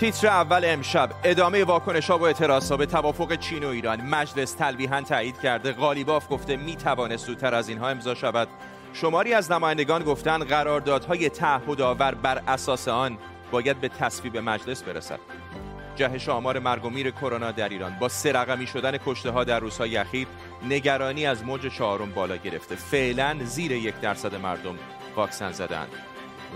تیتر اول امشب. ادامه واکنش ها و اعتراض ها به توافق چین و ایران. مجلس تلویحا تایید کرده. غالیباف گفته می توانست زودتر از اینها امضا شود. شماری از نمایندگان گفتند قراردادهای تعهدآور بر اساس آن باید به تصویب مجلس برسد. جهش آمار مرگ و میر کرونا در ایران. با سه رقمی شدن کشته ها در روزهای اخیر نگرانی از موج چهارم بالا گرفته. فعلا زیر یک درصد مردم واکسن زدند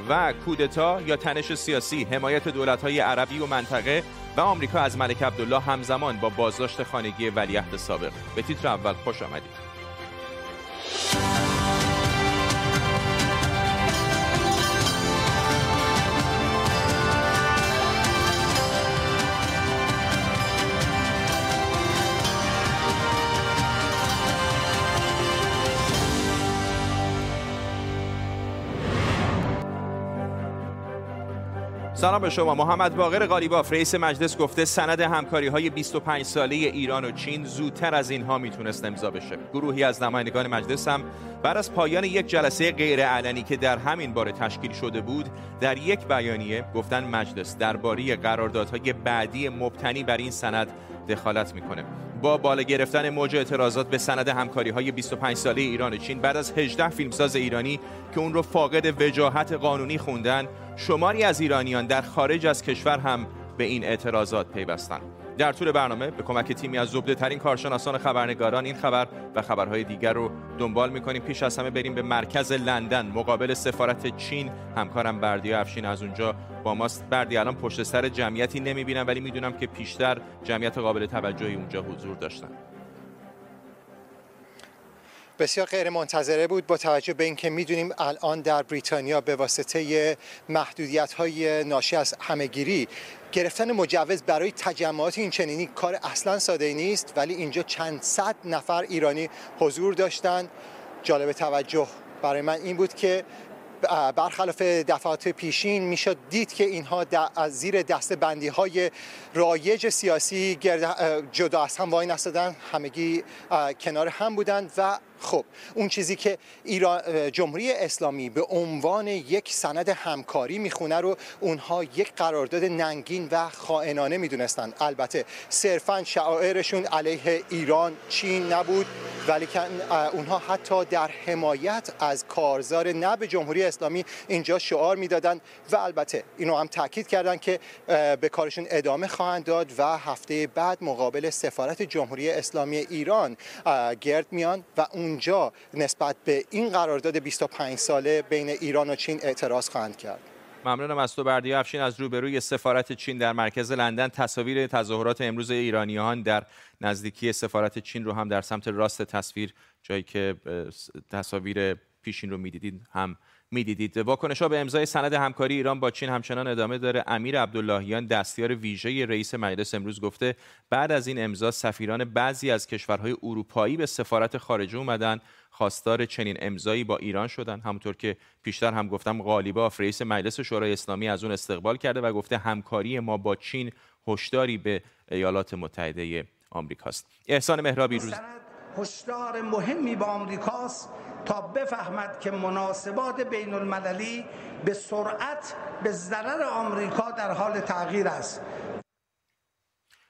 و کودتا یا تنش سیاسی حمایت دولت‌های عربی و منطقه و آمریکا از ملک عبدالله همزمان با بازداشت خانگی ولیعهد سابق. به تیتر اول خوش آمدید. سلام به شما. محمد باقر قالیباف رئیس مجلس گفته سند همکاری های 25 ساله ایران و چین زودتر از اینها می‌تونست امضا بشه. گروهی از نمایندگان مجلس هم بعد از پایان یک جلسه غیرعلنی که در همین باره تشکیل شده بود در یک بیانیه گفتن مجلس درباره قراردادهای بعدی مبتنی بر این سند دخالت می‌کنه. با بالا گرفتن موج اعتراضات به سند همکاری های 25 ساله ایران و چین بعد از 18 فیلمساز ایرانی که اون رو فاقد وجاهت قانونی خوندن شماری از ایرانیان در خارج از کشور هم به این اعتراضات پیوستند. در طول برنامه به کمک تیمی از زبده ترین کارشناسان خبرنگاران این خبر و خبرهای دیگر رو دنبال می‌کنیم. پیش از همه بریم به مرکز لندن. مقابل سفارت چین همکارم بردی افشین از اونجا با ماست. بردی الان پشت سر جمعیتی نمی‌بینم ولی می‌دونم که پیشتر جمعیت قابل توجهی اونجا حضور داشتن. بسیار غیر منتظره بود با توجه به اینکه می‌دونیم الان در بریتانیا به واسطه محدودیت های ناشی از همهگیری گرفتن مجوز برای تجمعات این چنینی کار اصلا ساده نیست ولی اینجا چند صد نفر ایرانی حضور داشتند جالب توجه برای من این بود که برخلاف دفعات پیشین می‌شد دید که اینها از زیر دست بندی های رایج سیاسی جدا از هم وای نستدن همگی کنار هم بودند و خب اون چیزی که ایران جمهوری اسلامی به عنوان یک سند همکاری می‌خونه رو اونها یک قرارداد ننگین و خائنانه می‌دونستن. البته صرفا شعائرشون علیه ایران چین نبود ولی اونها حتی در حمایت از کارزار نب جمهوری اسلامی اینجا شعار می‌دادن و البته اینو هم تاکید کردن که به کارشون ادامه خواهند داد و هفته بعد مقابل سفارت جمهوری اسلامی ایران گرد میان و اون اونجا نسبت به این قرارداد 25 ساله بین ایران و چین اعتراض خواهند کرد. ممنونم از تو بردی افشین. از روبروی سفارت چین در مرکز لندن تصاویر تظاهرات امروز ایرانیان در نزدیکی سفارت چین رو هم در سمت راست تصویر جایی که تصاویر پیشین رو می‌دیدید هم می‌دیدید. واکنش ها به امضای سند همکاری ایران با چین همچنان ادامه داره. امیر عبداللهیان دستیار ویژه رئیس مجلس امروز گفته بعد از این امضا سفیران بعضی از کشورهای اروپایی به سفارت خارجه اومدن. خواستار چنین امضایی با ایران شدن. همونطور که پیشتر هم گفتم غالیباف رئیس مجلس شورای اسلامی از اون استقبال کرده و گفته همکاری ما با چین هشداری به ایالات متحده آمریکاست. احسان مهرابی روز هشدار مهمی با آمریکاست. تا بفهمد که مناسبات بین المللی به سرعت به ضرر آمریکا در حال تغییر است.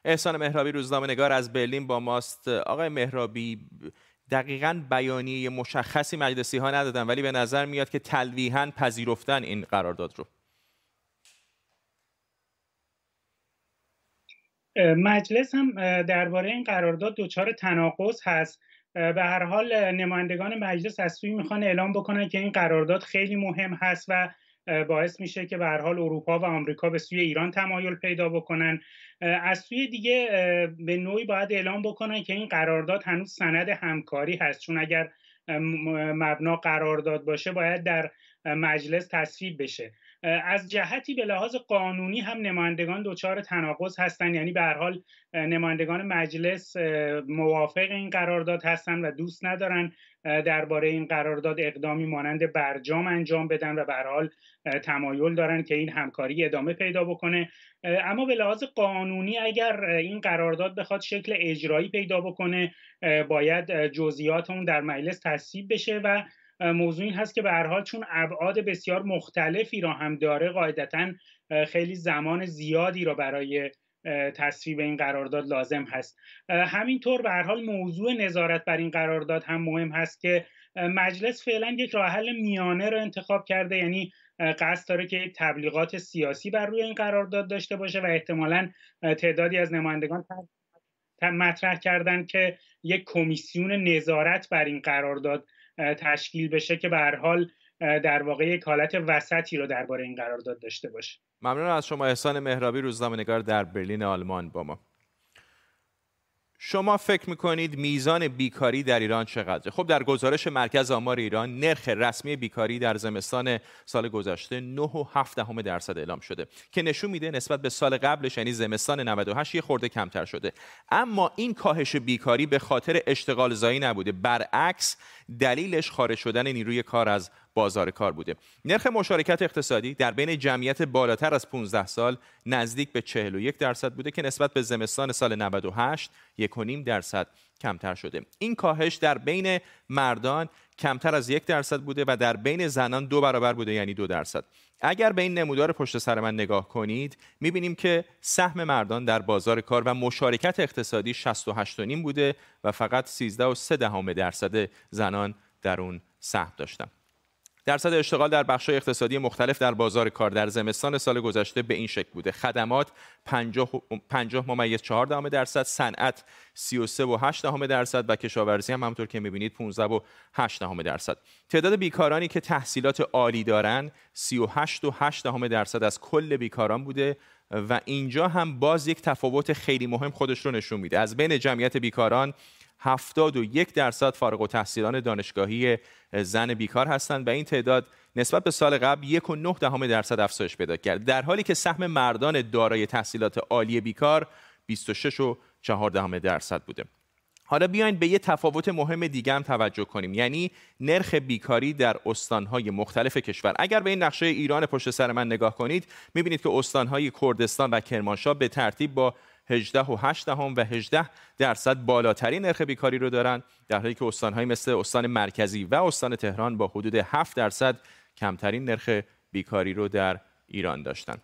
احسان مهرابی روزنامه نگار از برلین با ماست. آقای مهرابی دقیقا بیانیه مشخصی مجلسی ها ندادن ولی به نظر میاد که تلویحا پذیرفتن این قرارداد رو. مجلس هم درباره این قرارداد دچار تناقض هست. به هر حال نمایندگان مجلس از سوی می‌خوان اعلام بکنن که این قرارداد خیلی مهم هست و باعث میشه که به هر حال اروپا و آمریکا به سوی ایران تمایل پیدا بکنن. از سوی دیگه به نوعی باید اعلام بکنن که این قرارداد هنوز سند همکاری هست. چون اگر مبنا قرارداد باشه باید در مجلس تصویب بشه. از جهتی به لحاظ قانونی هم نمایندگان دچار تناقض هستند یعنی به هر حال نمایندگان مجلس موافق این قرارداد هستند و دوست ندارن درباره این قرارداد اقدامی مانند برجام انجام بدن و به هر حال تمایل دارن که این همکاری ادامه پیدا بکنه. اما به لحاظ قانونی اگر این قرارداد بخواد شکل اجرایی پیدا بکنه باید جزئیات اون در مجلس تصویب بشه و موضوع این هست که به هر حال چون ابعاد بسیار مختلفی را هم داره قاعدتا خیلی زمان زیادی را برای تصویب این قرارداد لازم هست. همینطور به هر حال موضوع نظارت بر این قرارداد هم مهم هست که مجلس فعلا یک راه حل میانه رو انتخاب کرده یعنی قصد داره که تبلیغات سیاسی بر روی این قرارداد داشته باشه و احتمالا تعدادی از نمایندگان مطرح کردن که یک کمیسیون نظارت بر این قرارداد تشکیل بشه که به حال در واقع یک حالت وسطی رو درباره این قرارداد داشته باشه. ممنون از شما احسان مهرابی روزنامه‌نگار در برلین آلمان با ما. شما فکر می‌کنید میزان بیکاری در ایران چقدره؟ خب در گزارش مرکز آمار ایران نرخ رسمی بیکاری در زمستان سال گذشته 9.7 درصد اعلام شده که نشون میده نسبت به سال قبلش یعنی زمستان 98 یه خورده کمتر شده اما این کاهش بیکاری به خاطر اشتغال زایی نبوده برعکس دلیلش خارج شدن نیروی کار از بازار کار بوده. نرخ مشارکت اقتصادی در بین جمعیت بالاتر از 15 سال نزدیک به 41 درصد بوده که نسبت به زمستان سال 98 1.5 درصد کمتر شده. این کاهش در بین مردان کمتر از یک درصد بوده و در بین زنان دو برابر بوده یعنی دو درصد. اگر به این نمودار پشت سر من نگاه کنید می‌بینیم که سهم مردان در بازار کار و مشارکت اقتصادی 68.5 بوده و فقط 13.3 درصد زنان در اون سهم داشتن. درصد اشتغال در بخش اقتصادی مختلف در بازار کار در زمستان سال گذشته به این شکل بوده. خدمات 50 50 ممیز 4 درصد صنعت 33 و 8 درصد و کشاورزی هم همونطور که می‌بینید 15 و 8 درصد. تعداد بیکارانی که تحصیلات عالی دارن 38 و 8 درصد از کل بیکاران بوده و اینجا هم باز یک تفاوت خیلی مهم خودش رو نشون میده. از بین جمعیت بیکاران 71 درصد فارغ و تحصیلان دانشگاهی زن بیکار هستند و این تعداد نسبت به سال قبل یک و نه دهم درصد افزایش پیدا کرد. در حالی که سهم مردان دارای تحصیلات عالی بیکار 26 و 4 دهم درصد بوده. حالا بیاین به یه تفاوت مهم دیگه هم توجه کنیم یعنی نرخ بیکاری در استانهای مختلف کشور. اگر به این نقشه ایران پشت سر من نگاه کنید می‌بینید که استانهای کردستان و کرمانشاه به ترتیب با 18 و 8 دهم و 18 درصد بالاترین نرخ بیکاری رو دارن در حالی که استانهایی مثل استان مرکزی و استان تهران با حدود 7 درصد کمترین نرخ بیکاری رو در ایران داشتن.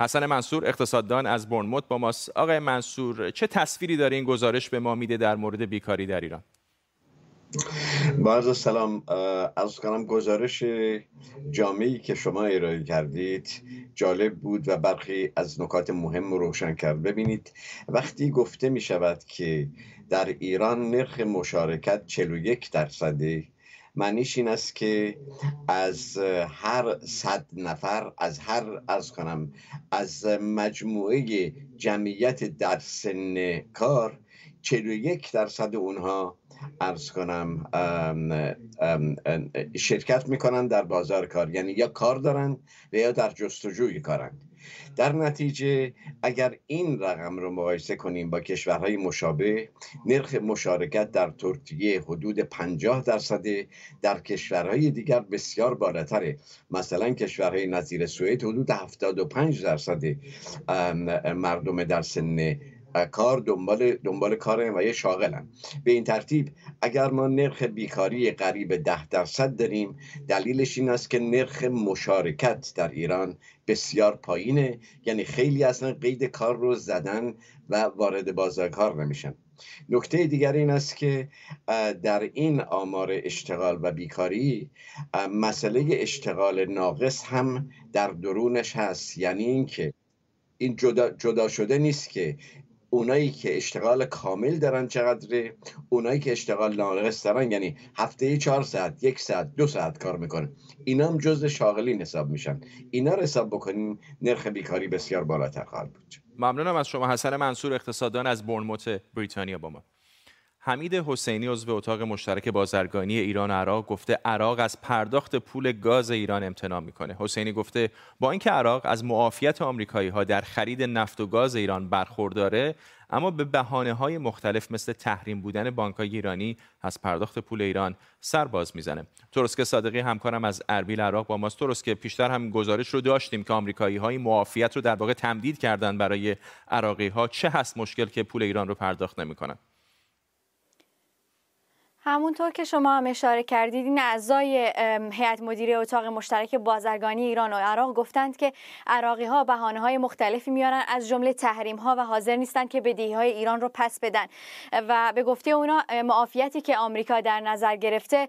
حسن منصور اقتصاددان از برنموت با ماست. آقای منصور چه تصویری داره این گزارش به ما میده در مورد بیکاری در ایران؟ با سلام از کنم گزارش جامعی که شما ارائه کردید جالب بود و برخی از نکات مهم روشن کرد. ببینید وقتی گفته می شود که در ایران نرخ مشارکت 41 درصده معنیش این است که از هر صد نفر از هر از کنم از مجموعه جمعیت در سن کار 41 درصد اونها ارز کنم شرکت می‌کنن در بازار کار یعنی یا کار دارن و یا در جستجوی کارن. در نتیجه اگر این رقم رو مقایسه کنیم با کشورهای مشابه نرخ مشارکت در ترکیه حدود 50 درصده در کشورهای دیگر بسیار بالاتره. مثلا کشورهای نظیر سوئد حدود 75 درصد مردم در سن کار دنبال دنبال کار و یه شاغلن. به این ترتیب اگر ما نرخ بیکاری قریب ده درصد داریم دلیلش این است که نرخ مشارکت در ایران بسیار پایینه. یعنی خیلی اصلا قید کار رو زدن و وارد بازار کار نمیشن. نکته دیگر این است که در این آمار اشتغال و بیکاری مسئله اشتغال ناقص هم در درونش هست. یعنی اینکه این جدا, جدا شده نیست که اونایی که اشتغال کامل دارن چقدره اونایی که اشتغال ناقص دارن یعنی هفته چهار ساعت یک ساعت دو ساعت کار می‌کنن. اینا هم جز شاغلین حساب میشن. اینا رو حساب بکنیم نرخ بیکاری بسیار بالاتر خواهد بود. ممنونم از شما حسن منصور اقتصاددان از برنموت بریتانیا با ما. حمید حسینی عضو اتاق مشترک بازرگانی ایران و عراق گفته عراق از پرداخت پول گاز ایران امتناع می‌کنه. حسینی گفته با اینکه عراق از معافیت آمریکایی ها در خرید نفت و گاز ایران برخورداره اما به بهانه های مختلف مثل تحریم بودن بانک های ایرانی از پرداخت پول ایران سر باز می‌زنه. که صادقی همکارم از اربیل عراق با ماست. که پیشتر هم گزارش رو داشتیم که آمریکایی های معافیت رو در واقع تمدید کردن برای عراقی ها چه هست مشکل که پول ایران رو پرداخت نمی‌کنن؟ همونطور که شما هم اشاره کردید این اعضای هیئت مدیره اتاق مشترک بازرگانی ایران و عراق گفتند که عراقی ها بهانه های مختلفی میارن از جمله تحریم ها و حاضر نیستند که بدهی های ایران رو پس بدن. و به گفته اونا معافیتی که آمریکا در نظر گرفته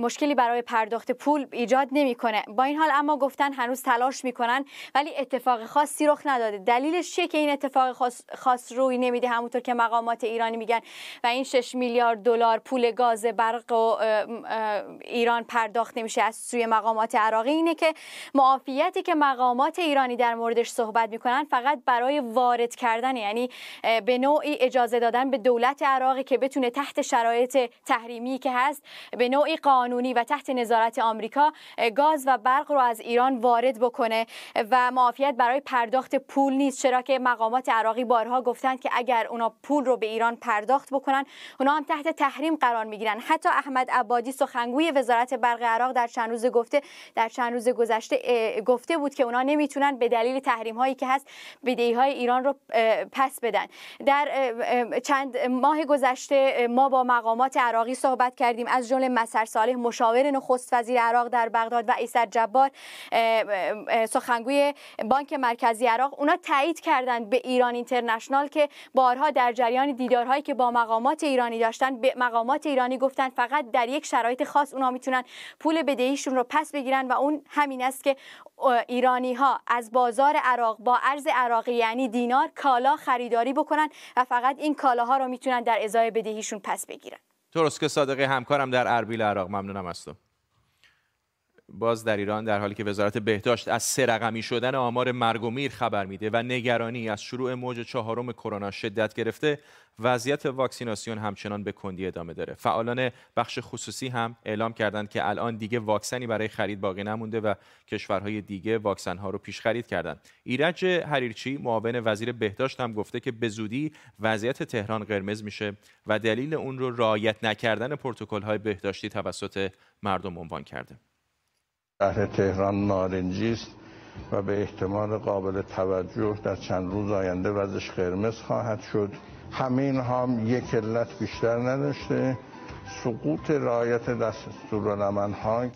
مشکلی برای پرداخت پول ایجاد نمی‌کنه. با این حال اما گفتن هنوز تلاش می‌کنن ولی اتفاق خاصی رخ نداده. دلیلش چیه که این اتفاق خاص, خاص روی نمیده؟ همونطور که مقامات ایرانی میگن و این 6 میلیارد دلار پول گاز برق و ایران پرداخت نمیشه از سوی مقامات عراقی. اینه که معافیتی که مقامات ایرانی در موردش صحبت می‌کنن فقط برای وارد کردن یعنی به نوعی اجازه دادن به دولت عراقی که بتونه تحت شرایط تحریمی که هست به نوعی قانونی و تحت نظارت آمریکا گاز و برق رو از ایران وارد بکنه. و معافیت برای پرداخت پول نیست. چرا که مقامات عراقی بارها گفتند که اگر اونا پول رو به ایران پرداخت بکنن اونا هم تحت تحریم قرار می‌گیرن. حتی احمد عبادی سخنگوی وزارت برق عراق در چند روز گفته در چند روز گذشته گفته بود که اونا نمی‌تونن به دلیل تحریم هایی که هست بدهی های ایران رو پس بدن. در چند ماه گذشته ما با مقامات عراقی صحبت کردیم. از جمله مسر صالح مشاور نخست وزیر عراق در بغداد و ایسر جبار سخنگوی بانک مرکزی عراق. اونا تایید کردند به ایران اینترنشنال که بارها در جریان دیدارهایی که با مقامات ایرانی داشتن به مقامات ایرانی گفتن فقط در یک شرایط خاص اونا می‌تونن پول بدهیشون رو پس بگیرن و اون همین است که ایرانی ها از بازار عراق با ارز عراقی یعنی دینار کالا خریداری بکنن و فقط این کالاها رو می‌تونن در ازای بدهیشون پس بگیرن. درست که صادقه همکارم در اربیل عراق. ممنونم از تو. باز در ایران در حالی که وزارت بهداشت از سه رقمی شدن آمار مرگ و میر خبر میده و نگرانی از شروع موج چهارم کرونا شدت گرفته وضعیت واکسیناسیون همچنان به کندی ادامه داره. فعالان بخش خصوصی هم اعلام کردند که الان دیگه واکسنی برای خرید باقی نمونده و کشورهای دیگه واکسن ها رو پیش خرید کردند ایرج حریرچی معاون وزیر بهداشت هم گفته که به زودی وضعیت تهران قرمز میشه و دلیل اون رو رعایت نکردن پروتکل های بهداشتی توسط مردم عنوان کرده. شهر تهران نارنجی است و به احتمال قابل توجه در چند روز آینده وزش قرمز خواهد شد. همین هم یک علت بیشتر نداشته. سقوط رعایت دستورالعمل ها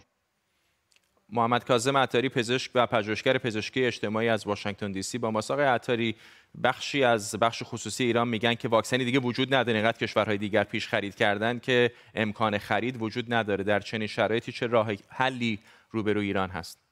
محمد کاظم عطاری پزشک و پژوهشگر پزشکی اجتماعی از واشنگتن دی سی با ماساق عطاری بخشی از بخش خصوصی ایران میگن که واکسنی دیگه وجود نداره. اینقدر کشورهای دیگر پیش خرید کردن که امکان خرید وجود نداره. در چنین شرایطی چه راه حلی روبروی ایران هست.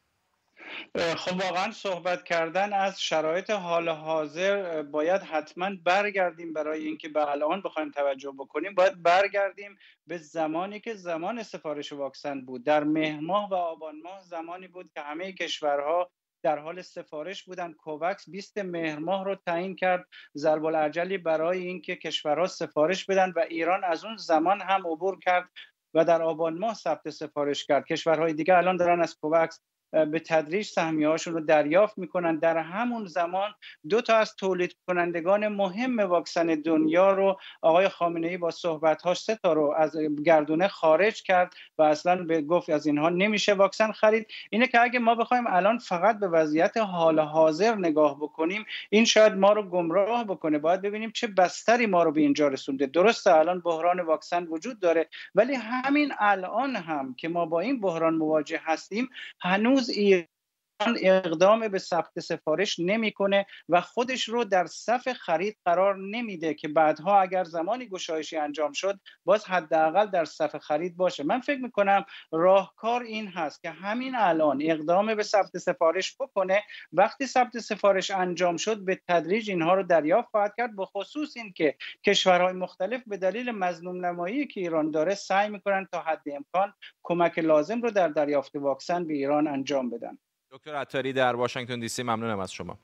خب واقعا صحبت کردن از شرایط حال حاضر باید حتما برگردیم برای اینکه به الان بخوایم توجه بکنیم. باید برگردیم به زمانی که زمان سفارش واکسن بود. در مهر ماه و آبان ماه زمانی بود که همه کشورها در حال سفارش بودن کووکس 20 مهر ماه رو تعیین کرد ضرب برای اینکه کشورها سفارش بدن و ایران از اون زمان هم عبور کرد. و در آبان ماه ثبت سفارش کرد. کشورهای دیگه الان دارن از کووکس به تدریج سهمیه هاشون رو دریافت می‌کنن. در همون زمان دو تا از تولید کنندگان مهم واکسن دنیا رو آقای خامنه ای با صحبت هاش سه تا رو از گردونه خارج کرد و اصلا به گفت از اینها نمیشه واکسن خرید. اینه که اگه ما بخوایم الان فقط به وضعیت حال حاضر نگاه بکنیم این شاید ما رو گمراه بکنه. باید ببینیم چه بستری ما رو به اینجا رسونده. درسته الان بحران واکسن وجود داره ولی همین الان هم که ما با این بحران مواجه هستیم هنوز هنوز اقدام به ثبت سفارش نمی‌کنه و خودش رو در صف خرید قرار نمیده که بعدها اگر زمانی گشایشی انجام شد باز حداقل در صف خرید باشه. من فکر می‌کنم راهکار این هست که همین الان اقدام به ثبت سفارش بکنه. وقتی ثبت سفارش انجام شد به تدریج اینها رو دریافت خواهد کرد به خصوص اینکه کشورهای مختلف به دلیل مظلوم نمایی که ایران داره سعی می‌کنن تا حد امکان کمک لازم رو در دریافت واکسن به ایران انجام بدن. دکتر عطاری در واشنگتن دی سی ممنونم از شما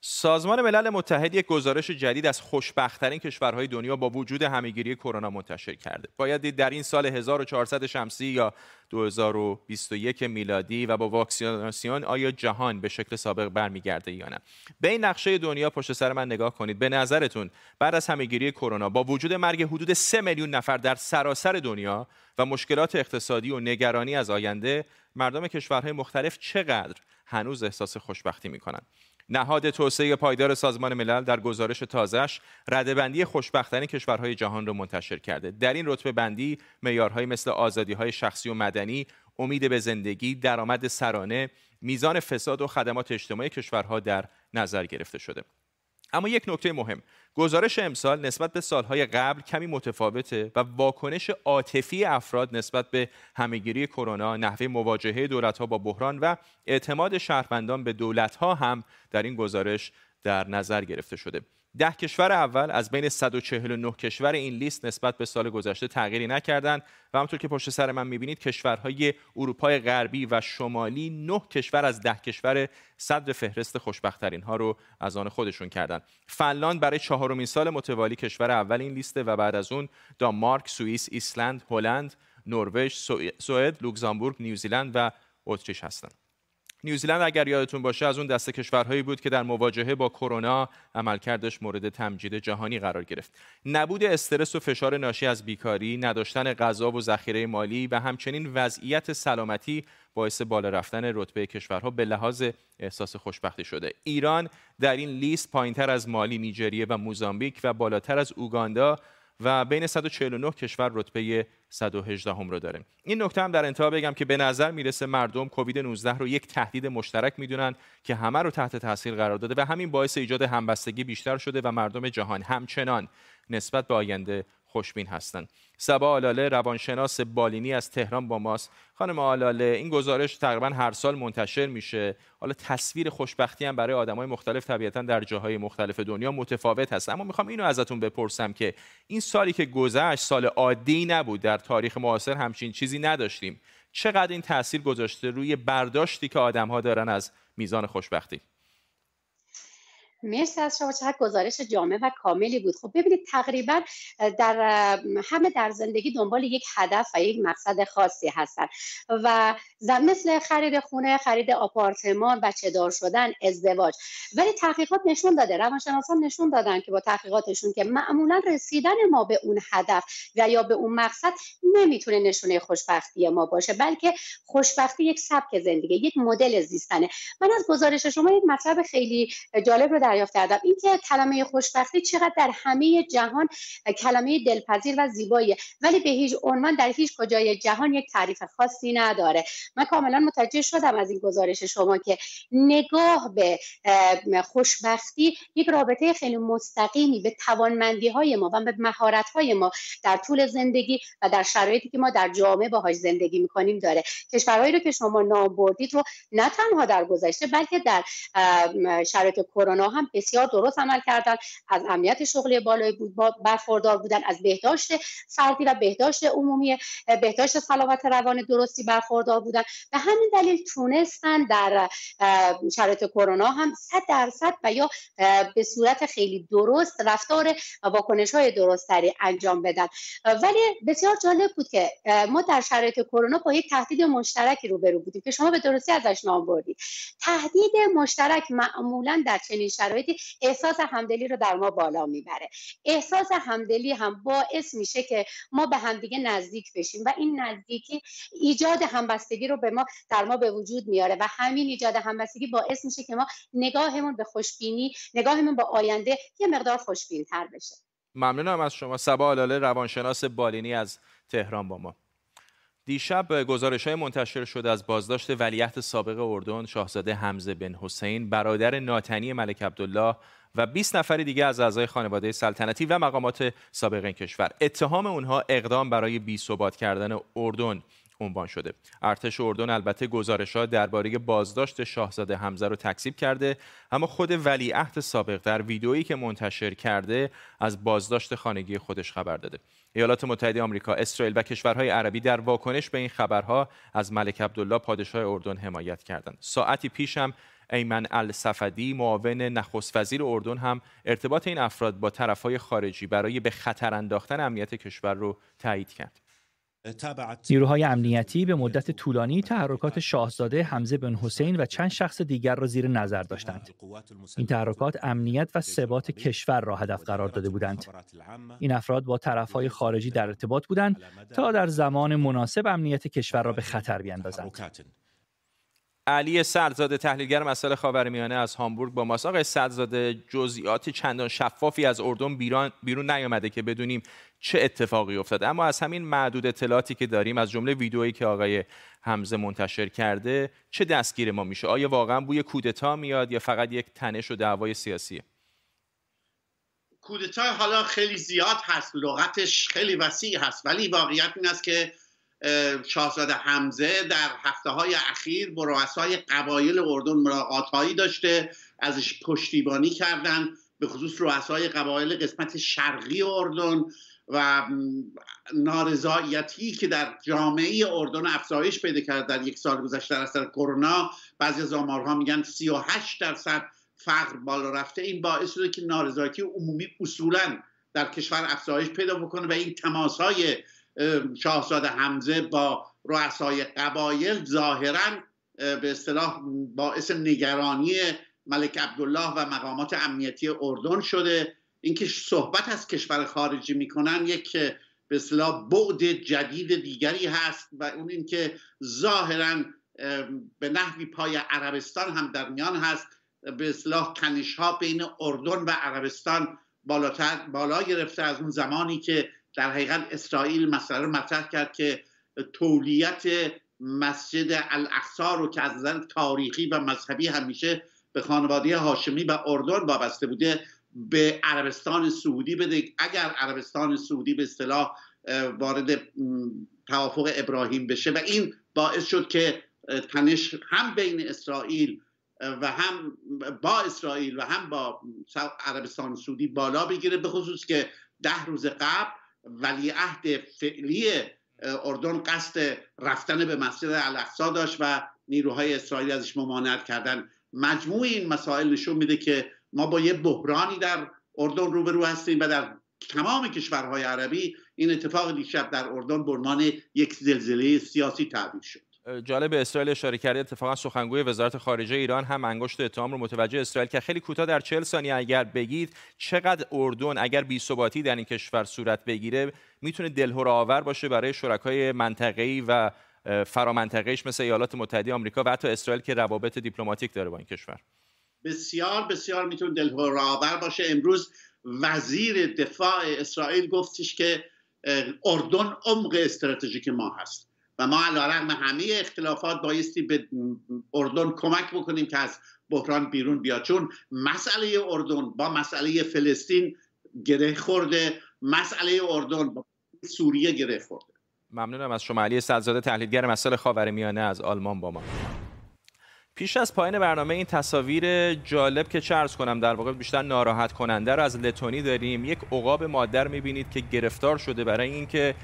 سازمان ملل متحد یک گزارش جدید از خوشبختترین کشورهای دنیا با وجود همهگیری کرونا منتشر کرده. باید دید در این سال 1400 شمسی یا 2021 میلادی و با واکسیناسیون آیا جهان به شکل سابق برمیگرده یا نه. به این نقشه دنیا پشت سر من نگاه کنید. به نظرتون بعد از همهگیری کرونا با وجود مرگ حدود 3 میلیون نفر در سراسر دنیا و مشکلات اقتصادی و نگرانی از آینده مردم کشورهای مختلف چقدر هنوز احساس خوشبختی می‌کنند نهاد توسعه پایدار سازمان ملل در گزارش تازهش ردبندی خوشبختترین کشورهای جهان را منتشر کرده. در این رتبه بندی معیارهایی مثل آزادی های شخصی و مدنی امید به زندگی درآمد سرانه میزان فساد و خدمات اجتماعی کشورها در نظر گرفته شده. اما یک نکته مهم. گزارش امسال نسبت به سالهای قبل کمی متفاوته و واکنش عاطفی افراد نسبت به همهگیری کرونا نحوه مواجهه دولتها با بحران و اعتماد شهروندان به دولتها هم در این گزارش در نظر گرفته شده. ده کشور اول از بین 149 کشور این لیست نسبت به سال گذشته تغییری نکردند و همونطور که پشت سر من می‌بینید کشورهای اروپای غربی و شمالی نه کشور از ده کشور صدر فهرست خوشبختترین ها رو از آن خودشون کردند فنلاند برای چهارمین سال متوالی کشور اول این لیسته و بعد از اون دانمارک سوئیس ایسلند هلند نروژ سوئد لوکزامبورگ نیوزیلند و اتریش هستند نیوزیلند اگر یادتون باشه از اون دسته کشورهایی بود که در مواجهه با کرونا عملکردش مورد تمجید جهانی قرار گرفت. نبود استرس و فشار ناشی از بیکاری نداشتن غذا و ذخیره مالی و همچنین وضعیت سلامتی باعث بالا رفتن رتبه کشورها به لحاظ احساس خوشبختی شده. ایران در این لیست پایینتر از مالی نیجریه و موزامبیک و بالاتر از اوگاندا و بین 149 کشور رتبه 118 هم رو داره این نکته هم در انتها بگم که به نظر می‌رسه مردم کووید 19 رو یک تهدید مشترک می‌دونن که همه رو تحت تاثیر قرار داده و همین باعث ایجاد همبستگی بیشتر شده و مردم جهان همچنان نسبت به آینده خوشبین هستند سبا آلاله روانشناس بالینی از تهران با ماست. خانم آلاله این گزارش تقریبا هر سال منتشر میشه. حالا تصویر خوشبختی هم برای آدمای مختلف طبیعتا در جاهای مختلف دنیا متفاوت هست. اما می‌خوام اینو ازتون بپرسم که این سالی که گذشت سال عادی نبود در تاریخ معاصر همچین چیزی نداشتیم. چقدر این تاثیر گذاشته روی برداشتی که آدمها دارن از میزان خوشبختی؟ مرسی از شما. چقدر گزارش جامع و کاملی بود. خب ببینید تقریبا در همه در زندگی دنبال یک هدف و یک مقصد خاصی هستن و مثل خرید خونه خرید آپارتمان بچه دار شدن ازدواج. ولی تحقیقات نشون داده روانشناسان نشون دادن که با تحقیقاتشون که معمولا رسیدن ما به اون هدف و یا به اون مقصد نمی‌تونه نشونه خوشبختی ما باشه بلکه خوشبختی یک سبک زندگی یک مدل زیستنه. من از گزارش شما یک مطلب خیلی جالب رو دریافت کردم. اینکه کلمه خوشبختی چقدر در همه جهان کلمه دلپذیر و زیباییه. ولی به هیچ عنوان در هیچ کجای جهان یک تعریف خاصی نداره. من کاملا متوجه شدم از این گزارش شما که نگاه به خوشبختی یک رابطه خیلی مستقیمی به توانمندی های ما و به مهارت های ما در طول زندگی و در شرایطی که ما در جامعه باهاش زندگی می‌کنیم داره. کشورهایی رو که شما نام بردید رو نه تنها در گذشته بلکه در شرایط کرونا هم بسیار درست عمل کردن. از امنیت شغلی بالای بود برخوردار بودن از بهداشت فردی و بهداشت عمومی بهداشت سلامت روان درستی برخوردار بودن. به همین دلیل تونستن در شرایط کرونا هم 100 درصد و یا به صورت خیلی درست رفتار واکنش های درستری انجام بدن. ولی بسیار جالب بود که ما در شرایط کرونا با یک تهدید مشترکی روبرو بودیم که شما به درستی ازش نام بردید. تهدید مشترک معمولا در چنین شرایطی احساس همدلی رو در ما بالا می‌بره. احساس همدلی هم باعث میشه که ما به همدیگه نزدیک بشیم و این نزدیکی ایجاد همبستگی رو به ما در ما به وجود میاره و همین ایجاد همبستگی باعث میشه که ما نگاهمون به خوشبینی نگاهمون به آینده یه مقدار خوشبین تر بشه. ممنونم از شما. سبا آلاله روانشناس بالینی از تهران با ما. دیشب گزارش های منتشر شده از بازداشت ولیعهد سابق اردن شاهزاده حمزه بن حسین برادر ناتنی ملک عبدالله و 20 نفر دیگه از اعضای خانواده سلطنتی و مقامات سابق این کشور. اتهام اونها اقدام برای بی کردن اردن. عنوان شده ارتش اردن البته گزارش ها درباره بازداشت شاهزاده حمزه رو تکذیب کرده اما خود ولیعهد سابق در ویدئویی که منتشر کرده از بازداشت خانگی خودش خبر داده ایالات متحده آمریکا، اسرائیل و کشورهای عربی در واکنش به این خبرها از ملک عبدالله پادشاه اردن حمایت کردند. ساعتی پیش هم ایمن الصفدی معاون نخست وزیر اردن هم ارتباط این افراد با طرفهای خارجی برای به خطر انداختن امنیت کشور رو تایید کرد. نیروهای امنیتی به مدت طولانی تحرکات شاهزاده حمزه بن حسین و چند شخص دیگر را زیر نظر داشتند. این تحرکات امنیت و ثبات کشور را هدف قرار داده بودند. این افراد با طرفهای خارجی در ارتباط بودند تا در زمان مناسب امنیت کشور را به خطر بیاندازند. علی سرزاده تحلیلگر مسائل خاورمیانه از هامبورگ با ماست آقای سرزاده جزئیات چندان شفافی از اردن بیرون بیرون نیامده که بدونیم چه اتفاقی افتاد اما از همین معدود اطلاعاتی که داریم از جمله ویدئویی که آقای حمزه منتشر کرده چه دستگیر ما میشه؟ آیا واقعا بوی کودتا میاد یا فقط یک تنش و دعوای سیاسیه کودتا حالا خیلی زیاد هست. لغتش خیلی وسیع هست. ولی واقعیت این است که شاهزاده حمزه در هفته های اخیر با رؤسای قبایل اردن ملاقات داشته ازش پشتیبانی کردن به خصوص رؤسای قبایل قسمت شرقی اردن و نارضایتی که در جامعه اردن افزایش پیدا کرد در یک سال گذشته در اثر کرونا. بعضی از آمارها میگن 38 درصد فقر بالا رفته. این باعث شده که نارضایتی عمومی اصولا در کشور افزایش پیدا بکنه و این تماس های شاهزاده حمزه با رؤسای قبایل ظاهرا به اصطلاح باعث نگرانی ملک عبدالله و مقامات امنیتی اردن شده. اینکه صحبت از کشور خارجی می‌کنن یک به اصطلاح بعد جدید دیگری هست و اون اینکه ظاهرا به نحوی پای عربستان هم در میان هست. به اصلاح کنش ها بین اردن و عربستان بالاتر بالا گرفته از اون زمانی که در حقیقت اسرائیل مسئله رو مطرح کرد که تولیت مسجد الاقصا رو که از نظر تاریخی و مذهبی همیشه به خانواده هاشمی و اردن وابسته بوده به عربستان سعودی بده. اگر عربستان سعودی به اصطلاح وارد توافق ابراهیم بشه و این باعث شد که تنش هم بین اسرائیل و هم با اسرائیل و هم با عربستان سعودی بالا بگیره به خصوص که ده روز قبل ولیعهد فعلی اردن قصد رفتن به مسجد الاقصا داشت و نیروهای اسرائیل ازش ممانعت کردن. مجموع این مسائل نشون میده که ما با یه بحرانی در اردن روبرو هستیم و در تمام کشورهای عربی این اتفاق دیشب در اردن به یک زلزله سیاسی تعبیر شد. جالب اسرائیل اشاره کرده اتفاقا سخنگوی وزارت خارجه ایران هم انگشت اتهام رو متوجه اسرائیل که خیلی کوتاه در 40 ثانیه اگر بگید چقدر اردن اگر بی ثباتی در این کشور صورت بگیره می‌تونه دلهور آور باشه برای شرکای منطقه‌ای و فرامنطقه‌ایش مثل ایالات متحده آمریکا و حتی اسرائیل که روابط دیپلماتیک داره با این کشور. بسیار بسیار می‌تونه دلهور آور باشه. امروز وزیر دفاع اسرائیل گفتش که اردن عمق استراتژیک ما هست و ما علیرغم همه اختلافات بایستی به اردن کمک بکنیم که از بحران بیرون بیاد. چون مسئله اردن با مسئله فلسطین گره خورده مسئله اردن با سوریه گره خورده. ممنونم از شما. علی سلزاده تحلیلگر مسائل خاورمیانه از آلمان با ما. پیش از پایان برنامه این تصاویر جالب که چرز کنم در واقع بیشتر ناراحت کننده رو از لتونی داریم. یک عقاب مادر می‌بینید که گرفتار شده برای اینکه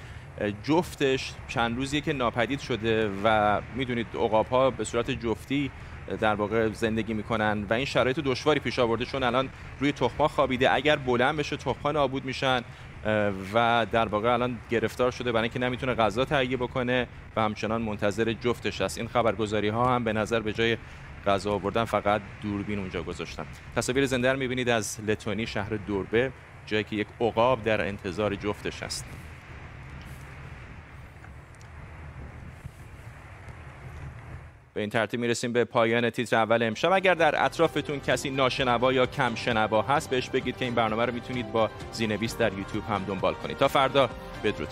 جفتش چند روزیه که ناپدید شده و می‌دونید عقاب ها به صورت جفتی در واقع زندگی می‌کنن و این شرایط دشواری پیش آورده چون الان روی تخما خوابیده. اگر بلند بشه تخما نابود میشن. و در واقع الان گرفتار شده برای اینکه نمی‌تونه غذا تهیه بکنه و همچنان منتظر جفتش است. این خبرگزاری ها هم به نظر به جای غذا آوردن فقط دوربین اونجا گذاشتن. تصاویر زنده رو می‌بینید از لتونی شهر دوربه جایی که یک عقاب در انتظار جفتش است. به این ترتیب می‌رسیم به پایان تیتر اول امشب. اگر در اطرافتون کسی ناشنوا یا کم شنوا هست بهش بگید که این برنامه رو می‌تونید با زینویس در یوتیوب هم دنبال کنید. تا فردا بدرود.